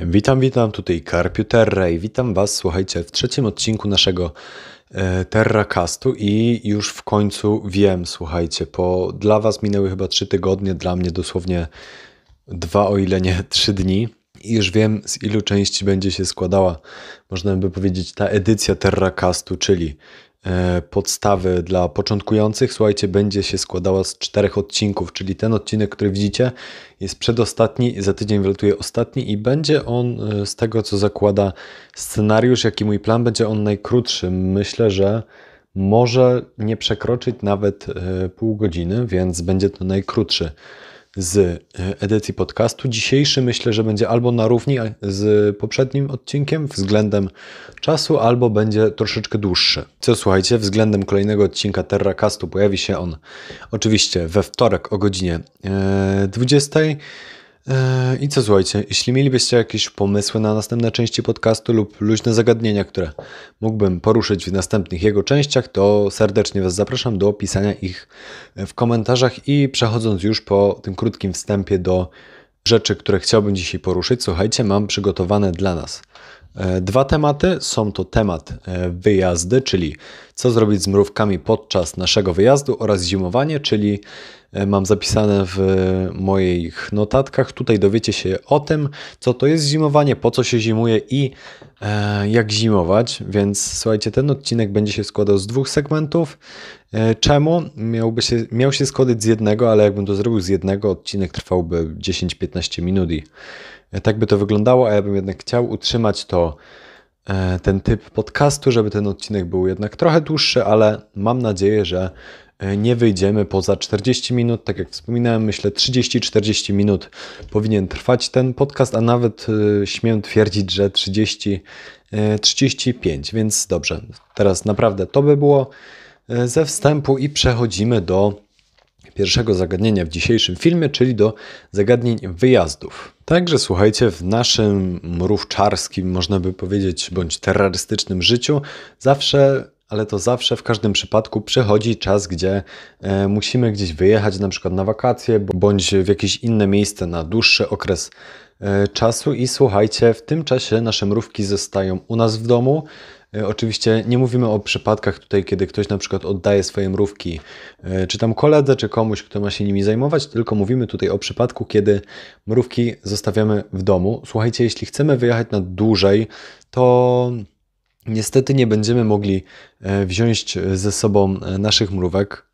Witam, witam, tutaj Karpiu Terra i witam Was, słuchajcie, w trzecim odcinku naszego e, Terracastu i już w końcu wiem, słuchajcie, po dla Was minęły chyba trzy tygodnie, dla mnie dosłownie dwa, o ile nie trzy dni. I już wiem z ilu części będzie się składała, można by powiedzieć, ta edycja Terracastu, czyli E, podstawy dla początkujących, słuchajcie, będzie się składała z czterech odcinków, czyli ten odcinek, który widzicie, jest przedostatni, za tydzień wylatuje ostatni i będzie on e, z tego, co zakłada scenariusz, jaki mój plan, będzie on najkrótszy. Myślę, że może nie przekroczyć nawet e, pół godziny, więc będzie to najkrótszy z e, edycji podcastu. Dzisiejszy myślę, że będzie albo na równi z poprzednim odcinkiem względem czasu, albo będzie troszeczkę dłuższy. Co słuchajcie, względem kolejnego odcinka Terracastu pojawi się on oczywiście we wtorek o godzinie 20. E, I co słuchajcie, jeśli mielibyście jakieś pomysły na następne części podcastu lub luźne zagadnienia, które mógłbym poruszyć w następnych jego częściach, to serdecznie Was zapraszam do opisania ich w komentarzach i przechodząc już po tym krótkim wstępie do rzeczy, które chciałbym dzisiaj poruszyć, słuchajcie, mam przygotowane dla nas dwa tematy. Są to temat e, wyjazdy, czyli co zrobić z mrówkami podczas naszego wyjazdu oraz zimowanie, czyli E, mam zapisane w moich notatkach. Tutaj dowiecie się o tym, co to jest zimowanie, po co się zimuje i e, jak zimować. Więc słuchajcie, ten odcinek będzie się składał z dwóch segmentów. E, czemu? Miałby się, miał się składać z jednego, ale jakbym to zrobił z jednego, odcinek trwałby 10-15 minut i tak by to wyglądało, a ja bym jednak chciał utrzymać to ten typ podcastu, żeby ten odcinek był jednak trochę dłuższy, ale mam nadzieję, że E, nie wyjdziemy poza 40 minut. Tak jak wspominałem, myślę 30-40 minut powinien trwać ten podcast, a nawet e, śmiem twierdzić, że 30, 35. E, więc dobrze, teraz naprawdę to by było ze wstępu i przechodzimy do pierwszego zagadnienia w dzisiejszym filmie, czyli do zagadnień wyjazdów. Także słuchajcie, w naszym mrówczarskim, można by powiedzieć, bądź terrorystycznym życiu zawsze ale to zawsze w każdym przypadku przychodzi czas, gdzie e, musimy gdzieś wyjechać, na przykład na wakacje, bądź w jakieś inne miejsce na dłuższy okres e, czasu. I słuchajcie, w tym czasie nasze mrówki zostają u nas w domu. E, oczywiście nie mówimy o przypadkach tutaj, kiedy ktoś na przykład oddaje swoje mrówki, czy tam koledze, czy komuś, kto ma się nimi zajmować, tylko mówimy tutaj o przypadku, kiedy mrówki zostawiamy w domu. Słuchajcie, jeśli chcemy wyjechać na dłużej, to Niestety nie będziemy mogli e, wziąć ze sobą e, naszych mrówek,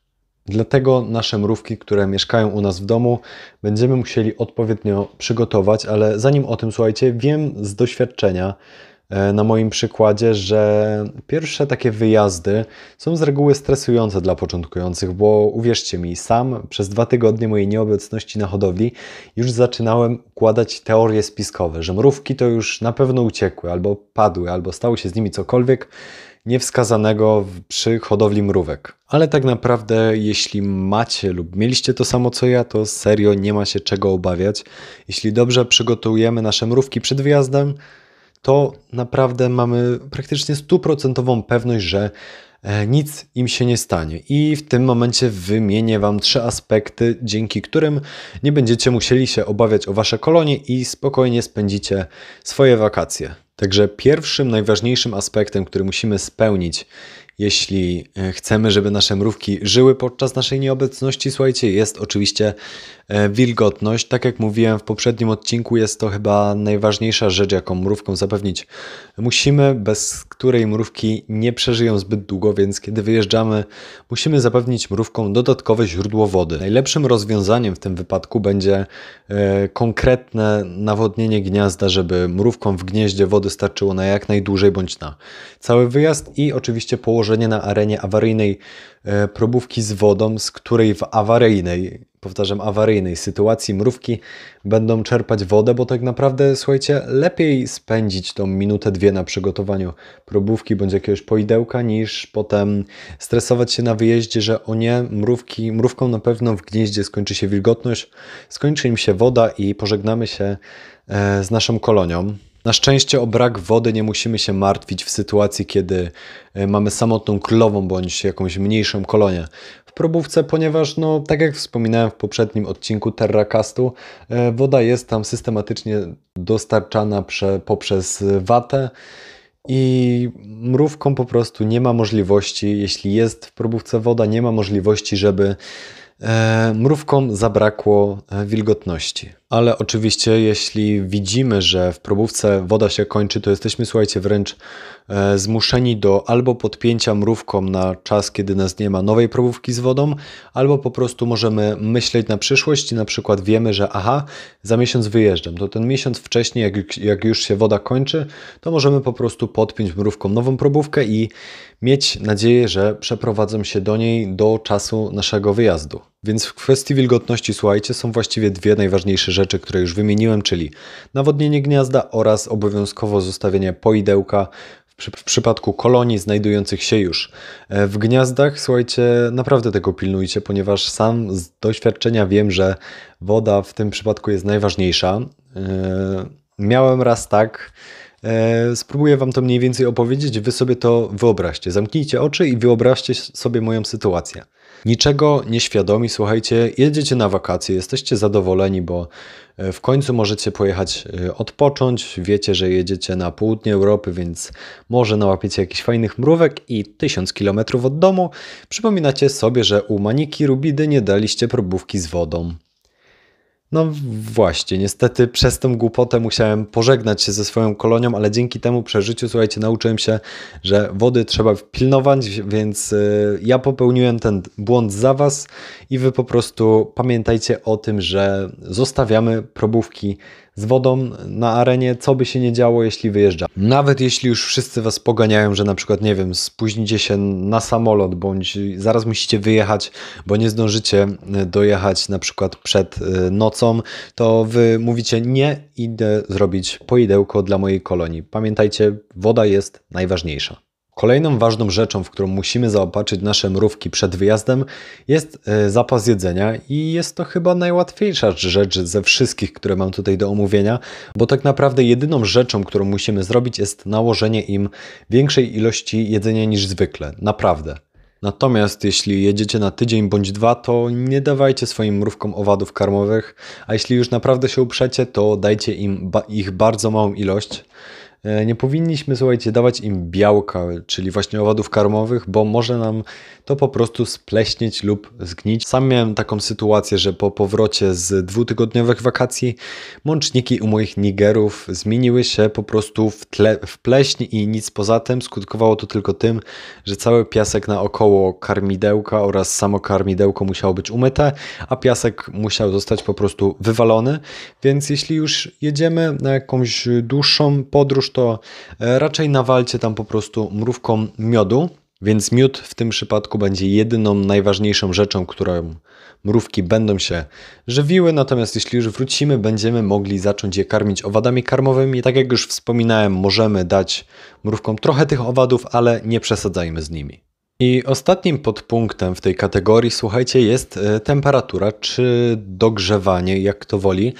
dlatego nasze mrówki, które mieszkają u nas w domu, będziemy musieli odpowiednio przygotować, ale zanim o tym słuchajcie, wiem z doświadczenia, E, na moim przykładzie, że pierwsze takie wyjazdy są z reguły stresujące dla początkujących, bo uwierzcie mi, sam przez dwa tygodnie mojej nieobecności na hodowli już zaczynałem układać teorie spiskowe, że mrówki to już na pewno uciekły, albo padły, albo stało się z nimi cokolwiek niewskazanego przy hodowli mrówek. Ale tak naprawdę, jeśli macie lub mieliście to samo co ja, to serio nie ma się czego obawiać. Jeśli dobrze przygotujemy nasze mrówki przed wyjazdem, to naprawdę mamy praktycznie stuprocentową pewność, że e, nic im się nie stanie. I w tym momencie wymienię Wam trzy aspekty, dzięki którym nie będziecie musieli się obawiać o Wasze kolonie i spokojnie spędzicie swoje wakacje. Także pierwszym, najważniejszym aspektem, który musimy spełnić, jeśli e, chcemy, żeby nasze mrówki żyły podczas naszej nieobecności, słuchajcie, jest oczywiście e, wilgotność. Tak jak mówiłem w poprzednim odcinku, jest to chyba najważniejsza rzecz, jaką mrówką zapewnić musimy, bez której mrówki nie przeżyją zbyt długo, więc kiedy wyjeżdżamy, musimy zapewnić mrówkom dodatkowe źródło wody. Najlepszym rozwiązaniem w tym wypadku będzie e, konkretne nawodnienie gniazda, żeby mrówkom w gnieździe wody starczyło na jak najdłużej bądź na cały wyjazd i oczywiście położenie na arenie awaryjnej e, probówki z wodą, z której w awaryjnej powtarzam, awaryjnej sytuacji mrówki będą czerpać wodę, bo tak naprawdę, słuchajcie, lepiej spędzić tą minutę, dwie na przygotowaniu probówki bądź jakiegoś poidełka, niż potem stresować się na wyjeździe, że o nie, mrówki, mrówką na pewno w gnieździe skończy się wilgotność, skończy im się woda i pożegnamy się e, z naszą kolonią. Na szczęście o brak wody nie musimy się martwić w sytuacji, kiedy e, mamy samotną królową bądź jakąś mniejszą kolonię w probówce, ponieważ, no, tak jak wspominałem w poprzednim odcinku Terracastu, e, woda jest tam systematycznie dostarczana prze, poprzez watę i mrówką po prostu nie ma możliwości, jeśli jest w probówce woda, nie ma możliwości, żeby e, mrówkom zabrakło wilgotności. Ale oczywiście, jeśli widzimy, że w probówce woda się kończy, to jesteśmy, słuchajcie, wręcz e, zmuszeni do albo podpięcia mrówką na czas, kiedy nas nie ma nowej probówki z wodą, albo po prostu możemy myśleć na przyszłość i na przykład wiemy, że aha, za miesiąc wyjeżdżam. To ten miesiąc wcześniej, jak, jak już się woda kończy, to możemy po prostu podpiąć mrówką nową probówkę i mieć nadzieję, że przeprowadzą się do niej do czasu naszego wyjazdu. Więc w kwestii wilgotności, słuchajcie, są właściwie dwie najważniejsze rzeczy, które już wymieniłem, czyli nawodnienie gniazda oraz obowiązkowo zostawienie poidełka w przypadku kolonii znajdujących się już e, w gniazdach, słuchajcie, naprawdę tego pilnujcie, ponieważ sam z doświadczenia wiem, że woda w tym przypadku jest najważniejsza. E, miałem raz tak, e, spróbuję Wam to mniej więcej opowiedzieć, Wy sobie to wyobraźcie. Zamknijcie oczy i wyobraźcie sobie moją sytuację. Niczego nieświadomi, słuchajcie, jedziecie na wakacje, jesteście zadowoleni, bo e, w końcu możecie pojechać e, odpocząć. Wiecie, że jedziecie na południe Europy, więc może nałapiecie jakichś fajnych mrówek i tysiąc kilometrów od domu przypominacie sobie, że u Maniki Rubidy nie daliście probówki z wodą. No właśnie, niestety przez tą głupotę musiałem pożegnać się ze swoją kolonią, ale dzięki temu przeżyciu, słuchajcie, nauczyłem się, że wody trzeba pilnować, więc y, ja popełniłem ten błąd za Was i Wy po prostu pamiętajcie o tym, że zostawiamy probówki z wodą na arenie, co by się nie działo, jeśli wyjeżdża. Nawet jeśli już wszyscy was poganiają, że na przykład, nie wiem, spóźnicie się na samolot, bądź zaraz musicie wyjechać, bo nie zdążycie e, dojechać na przykład przed e, nocą, to wy mówicie, nie idę zrobić poidełko dla mojej kolonii. Pamiętajcie, woda jest najważniejsza. Kolejną ważną rzeczą, w którą musimy zaopatrzyć nasze mrówki przed wyjazdem, jest e, zapas jedzenia i jest to chyba najłatwiejsza rzecz ze wszystkich, które mam tutaj do omówienia, bo tak naprawdę jedyną rzeczą, którą musimy zrobić jest nałożenie im większej ilości jedzenia niż zwykle. Naprawdę. Natomiast jeśli jedziecie na tydzień bądź dwa, to nie dawajcie swoim mrówkom owadów karmowych, a jeśli już naprawdę się uprzecie, to dajcie im ba ich bardzo małą ilość. E, nie powinniśmy, słuchajcie, dawać im białka, czyli właśnie owadów karmowych, bo może nam to po prostu spleśnieć lub zgnić. Sam miałem taką sytuację, że po powrocie z dwutygodniowych wakacji mączniki u moich nigerów zmieniły się po prostu w, tle, w pleśń i nic poza tym. Skutkowało to tylko tym, że cały piasek naokoło karmidełka oraz samo karmidełko musiało być umyte, a piasek musiał zostać po prostu wywalony. Więc jeśli już jedziemy na jakąś dłuższą podróż, to e, raczej nawalcie tam po prostu mrówką miodu. Więc miód w tym przypadku będzie jedyną najważniejszą rzeczą, którą mrówki będą się żywiły. Natomiast jeśli już wrócimy, będziemy mogli zacząć je karmić owadami karmowymi. Tak jak już wspominałem, możemy dać mrówkom trochę tych owadów, ale nie przesadzajmy z nimi. I ostatnim podpunktem w tej kategorii, słuchajcie, jest e, temperatura czy dogrzewanie, jak to woli.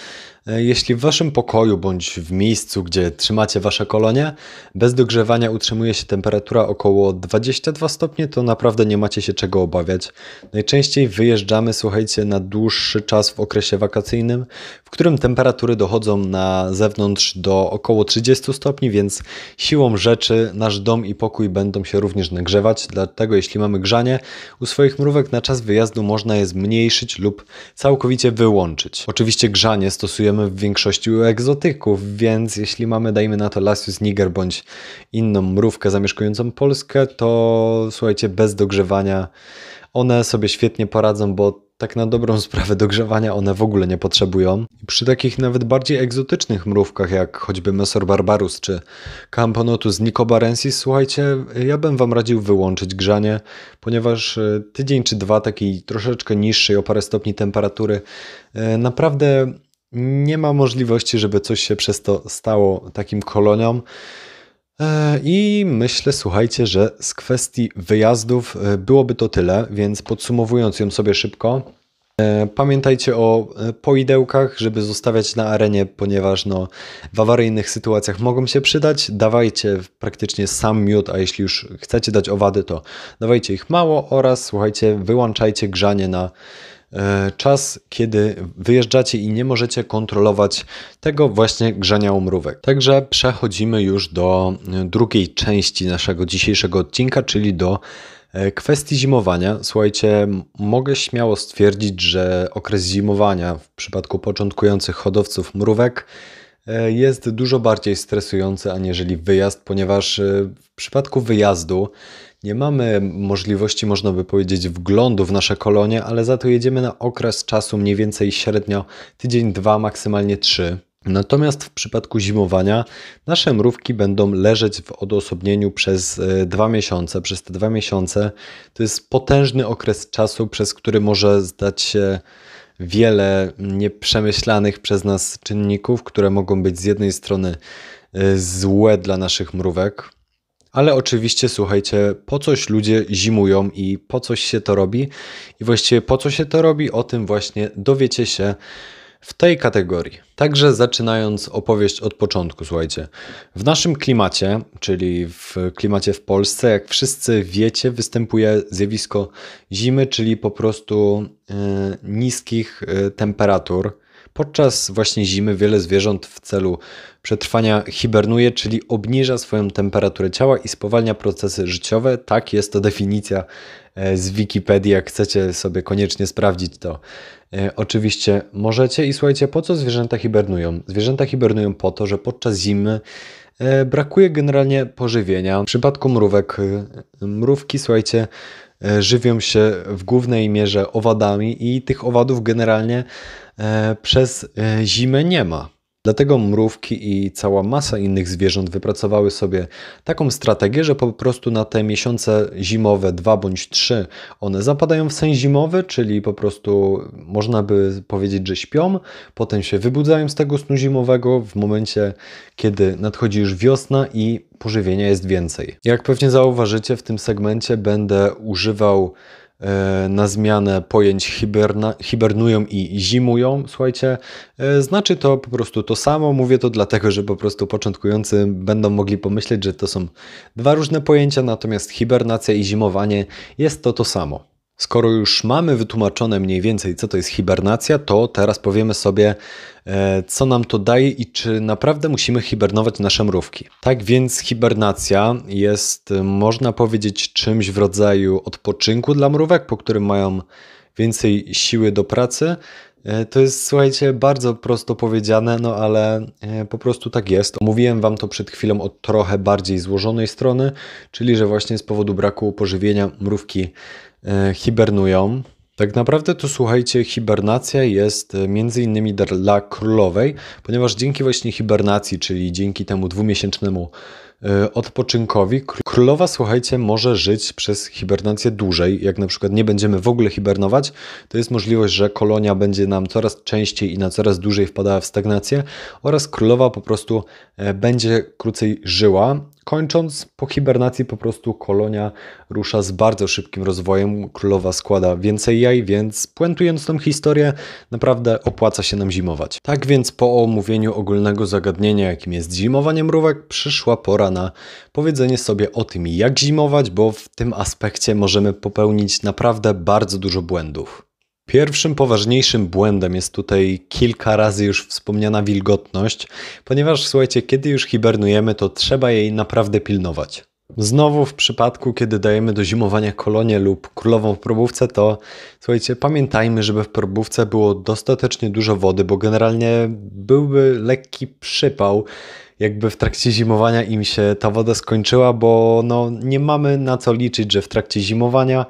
E, jeśli w waszym pokoju bądź w miejscu, gdzie trzymacie wasze kolonie, bez dogrzewania utrzymuje się temperatura około 22 stopnie, to naprawdę nie macie się czego obawiać. Najczęściej wyjeżdżamy, słuchajcie, na dłuższy czas w okresie wakacyjnym, w którym temperatury dochodzą na zewnątrz do około 30 stopni, więc siłą rzeczy nasz dom i pokój będą się również nagrzewać. Dlatego, jeśli mamy grzanie, u swoich mrówek na czas wyjazdu można je zmniejszyć lub całkowicie wyłączyć. Oczywiście grzanie stosujemy w większości u egzotyków, więc jeśli mamy, dajmy na to Lasius niger bądź inną mrówkę zamieszkującą Polskę, to słuchajcie, bez dogrzewania one sobie świetnie poradzą, bo tak na dobrą sprawę dogrzewania one w ogóle nie potrzebują. Przy takich nawet bardziej egzotycznych mrówkach, jak choćby Mesor barbarus czy Camponotus nicobarensis, słuchajcie, ja bym Wam radził wyłączyć grzanie, ponieważ e, tydzień czy dwa takiej troszeczkę niższej o parę stopni temperatury e, naprawdę nie ma możliwości, żeby coś się przez to stało takim koloniom. E, I myślę, słuchajcie, że z kwestii wyjazdów e, byłoby to tyle, więc podsumowując ją sobie szybko, e, Pamiętajcie o poidełkach, żeby zostawiać na arenie, ponieważ no, w awaryjnych sytuacjach mogą się przydać. Dawajcie praktycznie sam miód, a jeśli już chcecie dać owady, to dawajcie ich mało oraz słuchajcie, wyłączajcie grzanie na czas, kiedy wyjeżdżacie i nie możecie kontrolować tego właśnie grzania umrówek. Także przechodzimy już do e, drugiej części naszego dzisiejszego odcinka, czyli do e, kwestii zimowania. Słuchajcie, mogę śmiało stwierdzić, że okres zimowania w przypadku początkujących hodowców mrówek jest dużo bardziej stresujący aniżeli wyjazd, ponieważ w przypadku wyjazdu nie mamy możliwości, można by powiedzieć, wglądu w nasze kolonie, ale za to jedziemy na okres czasu mniej więcej średnio tydzień, dwa, maksymalnie trzy. Natomiast w przypadku zimowania nasze mrówki będą leżeć w odosobnieniu przez e, dwa miesiące. Przez te dwa miesiące to jest potężny okres czasu, przez który może zdać się wiele nieprzemyślanych przez nas czynników, które mogą być z jednej strony e, złe dla naszych mrówek, ale oczywiście, słuchajcie, po coś ludzie zimują i po coś się to robi. I właściwie po co się to robi, o tym właśnie dowiecie się w tej kategorii. Także zaczynając opowieść od początku, słuchajcie. W naszym klimacie, czyli w klimacie w Polsce, jak wszyscy wiecie, występuje zjawisko zimy, czyli po prostu yy, niskich yy, temperatur. Podczas właśnie zimy wiele zwierząt w celu przetrwania hibernuje, czyli obniża swoją temperaturę ciała i spowalnia procesy życiowe. Tak, jest to definicja e, z Wikipedii. Jak chcecie sobie koniecznie sprawdzić, to e, oczywiście możecie. I słuchajcie, po co zwierzęta hibernują? Zwierzęta hibernują po to, że podczas zimy e, brakuje generalnie pożywienia. W przypadku mrówek, mrówki, słuchajcie, żywią się w głównej mierze owadami i tych owadów generalnie przez zimę nie ma. Dlatego mrówki i cała masa innych zwierząt wypracowały sobie taką strategię, że po prostu na te miesiące zimowe, dwa bądź trzy, one zapadają w sen zimowy, czyli po prostu można by powiedzieć, że śpią, potem się wybudzają z tego snu zimowego w momencie, kiedy nadchodzi już wiosna i pożywienia jest więcej. Jak pewnie zauważycie, w tym segmencie będę używał na zmianę pojęć hiberna, hibernują i zimują, słuchajcie, e, znaczy to po prostu to samo. Mówię to dlatego, że po prostu początkujący będą mogli pomyśleć, że to są dwa różne pojęcia, natomiast hibernacja i zimowanie jest to to samo. Skoro już mamy wytłumaczone mniej więcej, co to jest hibernacja, to teraz powiemy sobie, e, co nam to daje i czy naprawdę musimy hibernować nasze mrówki. Tak więc hibernacja jest, można powiedzieć, czymś w rodzaju odpoczynku dla mrówek, po którym mają więcej siły do pracy. E, to jest, słuchajcie, bardzo prosto powiedziane, no ale e, po prostu tak jest. Mówiłem Wam to przed chwilą od trochę bardziej złożonej strony, czyli że właśnie z powodu braku pożywienia mrówki E, hibernują. Tak naprawdę to słuchajcie, hibernacja jest e, między innymi dla królowej, ponieważ dzięki właśnie hibernacji, czyli dzięki temu dwumiesięcznemu e, odpoczynkowi, królowa, słuchajcie, może żyć przez hibernację dłużej. Jak na przykład nie będziemy w ogóle hibernować, to jest możliwość, że kolonia będzie nam coraz częściej i na coraz dłużej wpadała w stagnację oraz królowa po prostu będzie krócej żyła, Kończąc, po hibernacji po prostu kolonia rusza z bardzo szybkim rozwojem. Królowa składa więcej jaj, więc puentując tą historię, naprawdę opłaca się nam zimować. Tak więc po omówieniu ogólnego zagadnienia, jakim jest zimowanie mrówek, przyszła pora na powiedzenie sobie o tym, jak zimować, bo w tym aspekcie możemy popełnić naprawdę bardzo dużo błędów. Pierwszym poważniejszym błędem jest tutaj kilka razy już wspomniana wilgotność, ponieważ słuchajcie, kiedy już hibernujemy, to trzeba jej naprawdę pilnować. Znowu w przypadku, kiedy dajemy do zimowania kolonię lub królową w probówce, to słuchajcie, pamiętajmy, żeby w probówce było dostatecznie dużo wody, bo generalnie byłby lekki przypał, jakby w trakcie zimowania im się ta woda skończyła, bo no, nie mamy na co liczyć, że w trakcie zimowania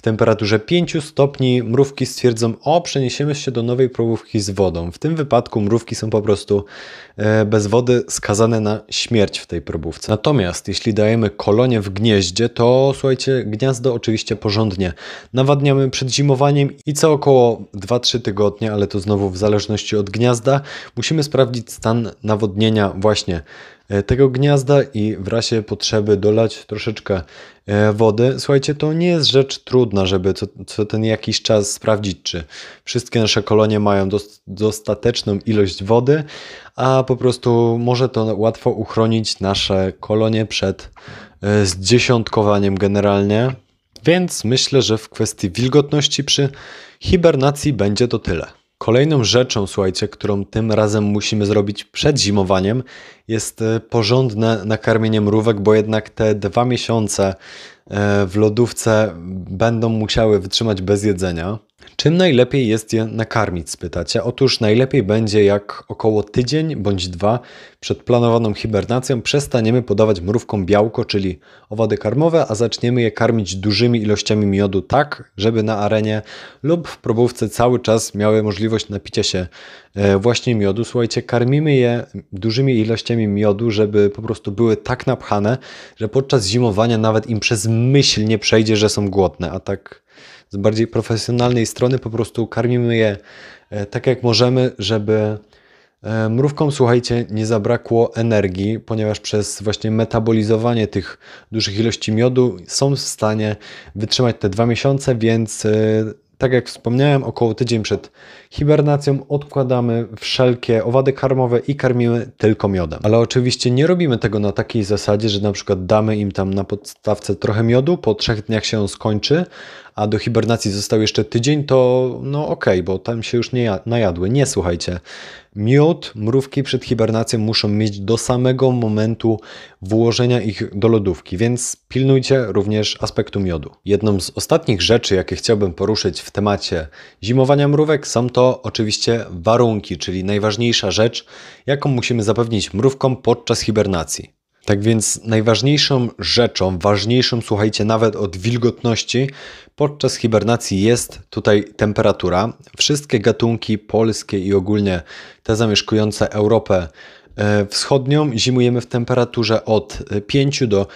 w temperaturze 5 stopni mrówki stwierdzą, o przeniesiemy się do nowej probówki z wodą. W tym wypadku mrówki są po prostu e, bez wody skazane na śmierć w tej probówce. Natomiast jeśli dajemy kolonie w gnieździe, to słuchajcie, gniazdo oczywiście porządnie nawadniamy przed zimowaniem i co około 2-3 tygodnie, ale to znowu w zależności od gniazda, musimy sprawdzić stan nawodnienia właśnie tego gniazda i w razie potrzeby dolać troszeczkę e, wody. Słuchajcie, to nie jest rzecz trudna, żeby co, co ten jakiś czas sprawdzić, czy wszystkie nasze kolonie mają dostateczną ilość wody, a po prostu może to łatwo uchronić nasze kolonie przed e, zdziesiątkowaniem generalnie. Więc myślę, że w kwestii wilgotności przy hibernacji będzie to tyle. Kolejną rzeczą, słuchajcie, którą tym razem musimy zrobić przed zimowaniem, jest e, porządne nakarmienie mrówek, bo jednak te dwa miesiące e, w lodówce będą musiały wytrzymać bez jedzenia. Czym najlepiej jest je nakarmić, spytacie? Otóż najlepiej będzie jak około tydzień bądź dwa przed planowaną hibernacją przestaniemy podawać mrówkom białko, czyli owady karmowe, a zaczniemy je karmić dużymi ilościami miodu tak, żeby na arenie lub w probówce cały czas miały możliwość napicia się e, właśnie miodu. Słuchajcie, karmimy je dużymi ilościami miodu, żeby po prostu były tak napchane, że podczas zimowania nawet im przez myśl nie przejdzie, że są głodne, a tak z bardziej profesjonalnej strony po prostu karmimy je e, tak jak możemy, żeby e, mrówkom, słuchajcie, nie zabrakło energii, ponieważ przez właśnie metabolizowanie tych dużych ilości miodu są w stanie wytrzymać te dwa miesiące, więc e, tak jak wspomniałem, około tydzień przed hibernacją odkładamy wszelkie owady karmowe i karmimy tylko miodem. Ale oczywiście nie robimy tego na takiej zasadzie, że na przykład damy im tam na podstawce trochę miodu, po trzech dniach się on skończy, a do hibernacji został jeszcze tydzień, to no okej, okay, bo tam się już nie najadły. Nie, słuchajcie. Miód, mrówki przed hibernacją muszą mieć do samego momentu włożenia ich do lodówki, więc pilnujcie również aspektu miodu. Jedną z ostatnich rzeczy, jakie chciałbym poruszyć w temacie zimowania mrówek, są to oczywiście warunki, czyli najważniejsza rzecz, jaką musimy zapewnić mrówkom podczas hibernacji. Tak więc najważniejszą rzeczą, ważniejszą, słuchajcie, nawet od wilgotności podczas hibernacji jest tutaj temperatura. Wszystkie gatunki polskie i ogólnie te zamieszkujące Europę e, wschodnią zimujemy w temperaturze od 5 do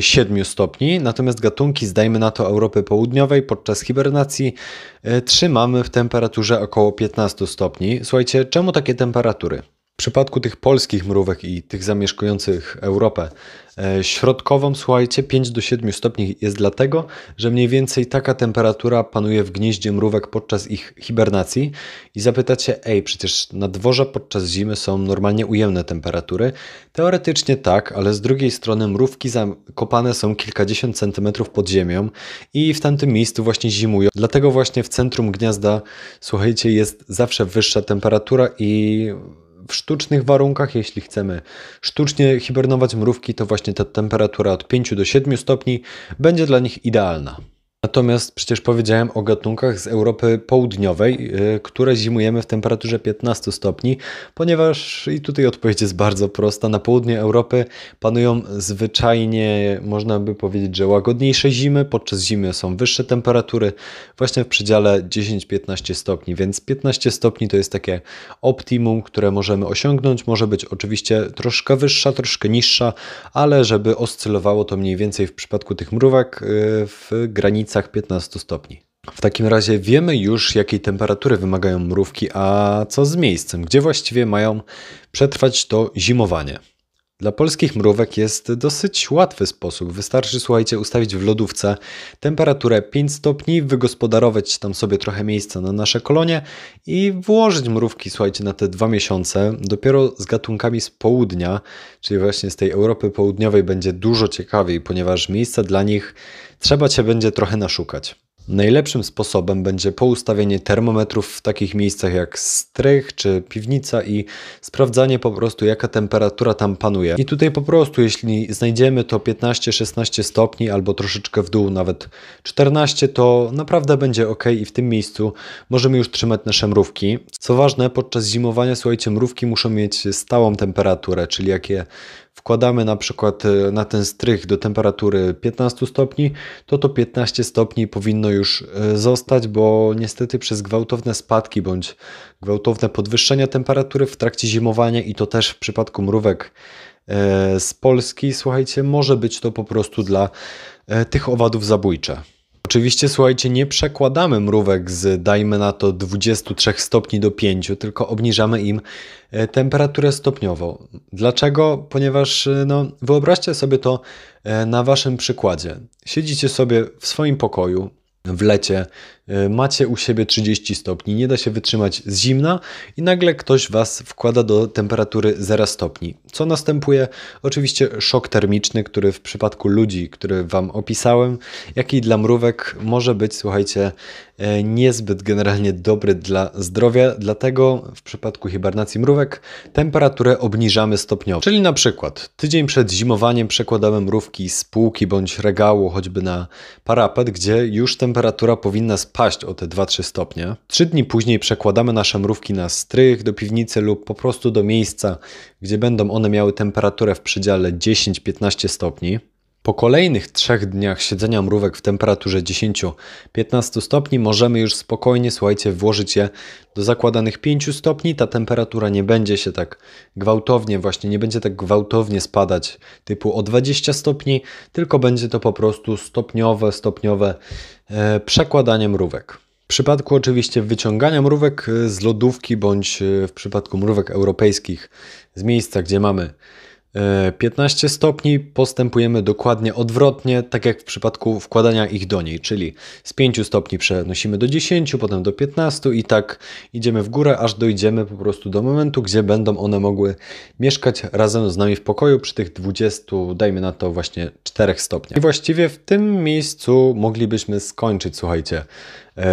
7 stopni, natomiast gatunki, zdajmy na to Europy Południowej, podczas hibernacji e, trzymamy w temperaturze około 15 stopni. Słuchajcie, czemu takie temperatury? W przypadku tych polskich mrówek i tych zamieszkujących Europę e, środkową, słuchajcie, 5 do 7 stopni jest dlatego, że mniej więcej taka temperatura panuje w gnieździe mrówek podczas ich hibernacji i zapytacie, ej, przecież na dworze podczas zimy są normalnie ujemne temperatury. Teoretycznie tak, ale z drugiej strony mrówki zakopane są kilkadziesiąt centymetrów pod ziemią i w tamtym miejscu właśnie zimują. Dlatego właśnie w centrum gniazda, słuchajcie, jest zawsze wyższa temperatura i w sztucznych warunkach, jeśli chcemy sztucznie hibernować mrówki, to właśnie ta temperatura od 5 do 7 stopni będzie dla nich idealna. Natomiast przecież powiedziałem o gatunkach z Europy Południowej, y, które zimujemy w temperaturze 15 stopni, ponieważ i tutaj odpowiedź jest bardzo prosta. Na południe Europy panują zwyczajnie, można by powiedzieć, że łagodniejsze zimy. Podczas zimy są wyższe temperatury, właśnie w przedziale 10-15 stopni, więc 15 stopni to jest takie optimum, które możemy osiągnąć. Może być oczywiście troszkę wyższa, troszkę niższa, ale żeby oscylowało to mniej więcej w przypadku tych mrówek y, w granicy granicach 15 stopni. W takim razie wiemy już, jakiej temperatury wymagają mrówki, a co z miejscem, gdzie właściwie mają przetrwać to zimowanie. Dla polskich mrówek jest dosyć łatwy sposób. Wystarczy, słuchajcie, ustawić w lodówce temperaturę 5 stopni, wygospodarować tam sobie trochę miejsca na nasze kolonie i włożyć mrówki, słuchajcie, na te dwa miesiące. Dopiero z gatunkami z południa, czyli właśnie z tej Europy Południowej, będzie dużo ciekawiej, ponieważ miejsca dla nich trzeba cię będzie trochę naszukać. Najlepszym sposobem będzie poustawienie termometrów w takich miejscach jak strych czy piwnica i sprawdzanie po prostu jaka temperatura tam panuje. I tutaj po prostu jeśli znajdziemy to 15-16 stopni albo troszeczkę w dół, nawet 14, to naprawdę będzie ok i w tym miejscu możemy już trzymać nasze mrówki. Co ważne, podczas zimowania słuchajcie, mrówki muszą mieć stałą temperaturę, czyli jak je wkładamy na przykład e, na ten strych do temperatury 15 stopni, to to 15 stopni powinno już e, zostać, bo niestety przez gwałtowne spadki bądź gwałtowne podwyższenia temperatury w trakcie zimowania i to też w przypadku mrówek e, z Polski, słuchajcie, może być to po prostu dla tych owadów zabójcze. Oczywiście, słuchajcie, nie przekładamy mrówek z, dajmy na to, 23 stopni do 5, tylko obniżamy im e, temperaturę stopniowo. Dlaczego? Ponieważ, e, no, wyobraźcie sobie to e, na waszym przykładzie. Siedzicie sobie w swoim pokoju, w lecie y, macie u siebie 30 stopni, nie da się wytrzymać z zimna i nagle ktoś Was wkłada do temperatury 0 stopni. Co następuje? Oczywiście szok termiczny, który w przypadku ludzi, który Wam opisałem, jak i dla mrówek może być, słuchajcie, e, niezbyt generalnie dobry dla zdrowia, dlatego w przypadku hibernacji mrówek temperaturę obniżamy stopniowo. Czyli na przykład tydzień przed zimowaniem przekładamy mrówki z półki bądź regału choćby na parapet, gdzie już temperatura temperatura powinna spaść o te 2-3 stopnie. Trzy dni później przekładamy nasze mrówki na strych, do piwnicy lub po prostu do miejsca, gdzie będą one miały temperaturę w przedziale 10-15 stopni. Po kolejnych trzech dniach siedzenia mrówek w temperaturze 10-15 stopni możemy już spokojnie, słuchajcie, włożyć je do zakładanych 5 stopni. Ta temperatura nie będzie się tak gwałtownie, właśnie nie będzie tak gwałtownie spadać typu o 20 stopni, tylko będzie to po prostu stopniowe, stopniowe przekładanie mrówek. W przypadku oczywiście wyciągania mrówek z lodówki bądź e, w przypadku mrówek europejskich z miejsca, gdzie mamy 15 e, stopni postępujemy dokładnie odwrotnie, tak jak w przypadku wkładania ich do niej, czyli z 5 stopni przenosimy do 10, potem do 15 i tak idziemy w górę, aż dojdziemy po prostu do momentu, gdzie będą one mogły mieszkać razem z nami w pokoju przy tych 20, dajmy na to właśnie 4 stopniach. I właściwie w tym miejscu moglibyśmy skończyć, słuchajcie,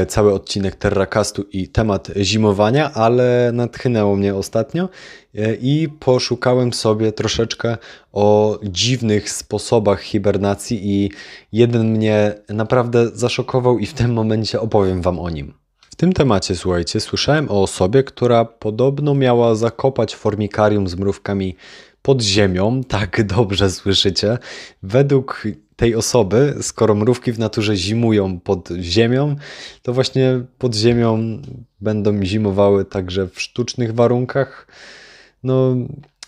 cały odcinek Terracastu i temat zimowania, ale natchnęło mnie ostatnio e, i poszukałem sobie troszeczkę o dziwnych sposobach hibernacji i jeden mnie naprawdę zaszokował i w tym momencie opowiem Wam o nim. W tym temacie, słuchajcie, słyszałem o osobie, która podobno miała zakopać formikarium z mrówkami pod ziemią, tak dobrze słyszycie. Według tej osoby, skoro mrówki w naturze zimują pod ziemią, to właśnie pod ziemią będą zimowały także w sztucznych warunkach. No,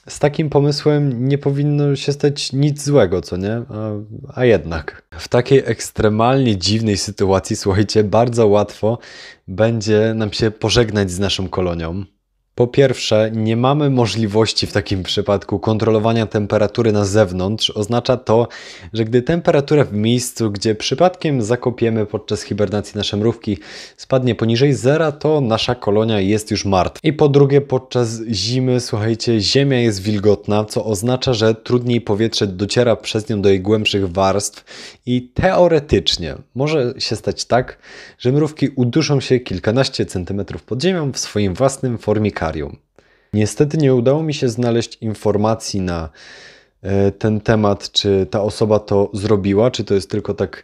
z takim pomysłem nie powinno się stać nic złego, co nie? A, a, jednak. W takiej ekstremalnie dziwnej sytuacji, słuchajcie, bardzo łatwo będzie nam się pożegnać z naszą kolonią. Po pierwsze, nie mamy możliwości w takim przypadku kontrolowania temperatury na zewnątrz. Oznacza to, że gdy temperatura w miejscu, gdzie przypadkiem zakopiemy podczas hibernacji nasze mrówki, spadnie poniżej zera, to nasza kolonia jest już martwa. I po drugie, podczas zimy, słuchajcie, ziemia jest wilgotna, co oznacza, że trudniej powietrze dociera przez nią do jej głębszych warstw i teoretycznie może się stać tak, że mrówki uduszą się kilkanaście centymetrów pod ziemią w swoim własnym formikarium. Niestety nie udało mi się znaleźć informacji na e, ten temat, czy ta osoba to zrobiła, czy to jest tylko tak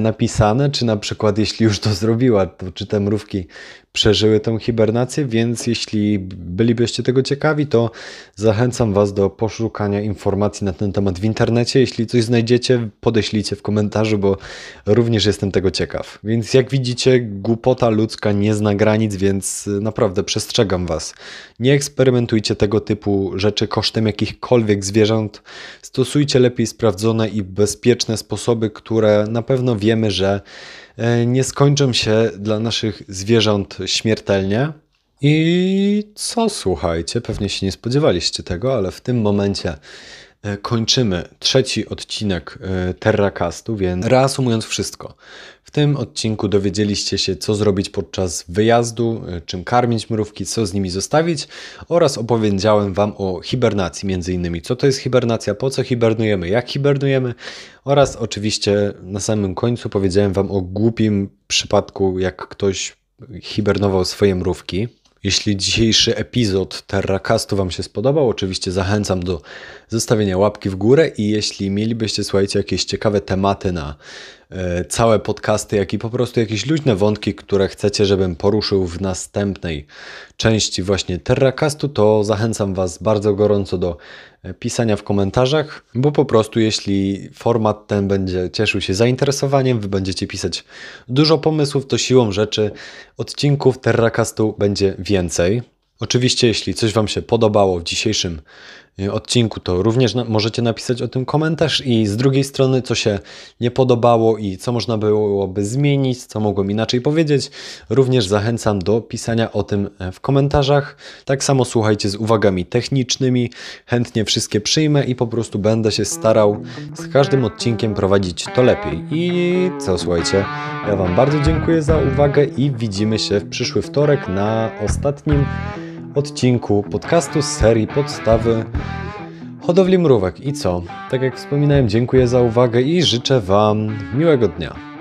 napisane, czy na przykład jeśli już to zrobiła, to czy te mrówki przeżyły tę hibernację, więc jeśli bylibyście tego ciekawi, to zachęcam Was do poszukania informacji na ten temat w internecie. Jeśli coś znajdziecie, podeślijcie w komentarzu, bo również jestem tego ciekaw. Więc jak widzicie, głupota ludzka nie zna granic, więc naprawdę przestrzegam Was. Nie eksperymentujcie tego typu rzeczy kosztem jakichkolwiek zwierząt. Stosujcie lepiej sprawdzone i bezpieczne sposoby, które na pewno wiemy, że E, nie skończą się dla naszych zwierząt śmiertelnie. I co słuchajcie, pewnie się nie spodziewaliście tego, ale w tym momencie kończymy trzeci odcinek e, Terracastu, więc reasumując wszystko. W tym odcinku dowiedzieliście się, co zrobić podczas wyjazdu, czym karmić mrówki, co z nimi zostawić oraz opowiedziałem Wam o hibernacji, między innymi co to jest hibernacja, po co hibernujemy, jak hibernujemy oraz oczywiście na samym końcu powiedziałem Wam o głupim przypadku, jak ktoś hibernował swoje mrówki. Jeśli dzisiejszy epizod Terracastu Wam się spodobał, oczywiście zachęcam do zostawienia łapki w górę i jeśli mielibyście, słuchajcie, jakieś ciekawe tematy na całe podcasty, jak i po prostu jakieś luźne wątki, które chcecie, żebym poruszył w następnej części właśnie Terracastu, to zachęcam Was bardzo gorąco do e, pisania w komentarzach, bo po prostu jeśli format ten będzie cieszył się zainteresowaniem, Wy będziecie pisać dużo pomysłów, to siłą rzeczy odcinków Terracastu będzie więcej. Oczywiście, jeśli coś Wam się podobało w dzisiejszym odcinku, to również możecie napisać o tym komentarz i z drugiej strony, co się nie podobało i co można byłoby zmienić, co mogłem inaczej powiedzieć, również zachęcam do pisania o tym e, w komentarzach. Tak samo słuchajcie z uwagami technicznymi, chętnie wszystkie przyjmę i po prostu będę się starał z każdym odcinkiem prowadzić to lepiej. I co, słuchajcie, ja Wam bardzo dziękuję za uwagę i widzimy się w przyszły wtorek na ostatnim odcinku podcastu z serii Podstawy hodowli mrówek. I co? Tak jak wspominałem, dziękuję za uwagę i życzę Wam miłego dnia.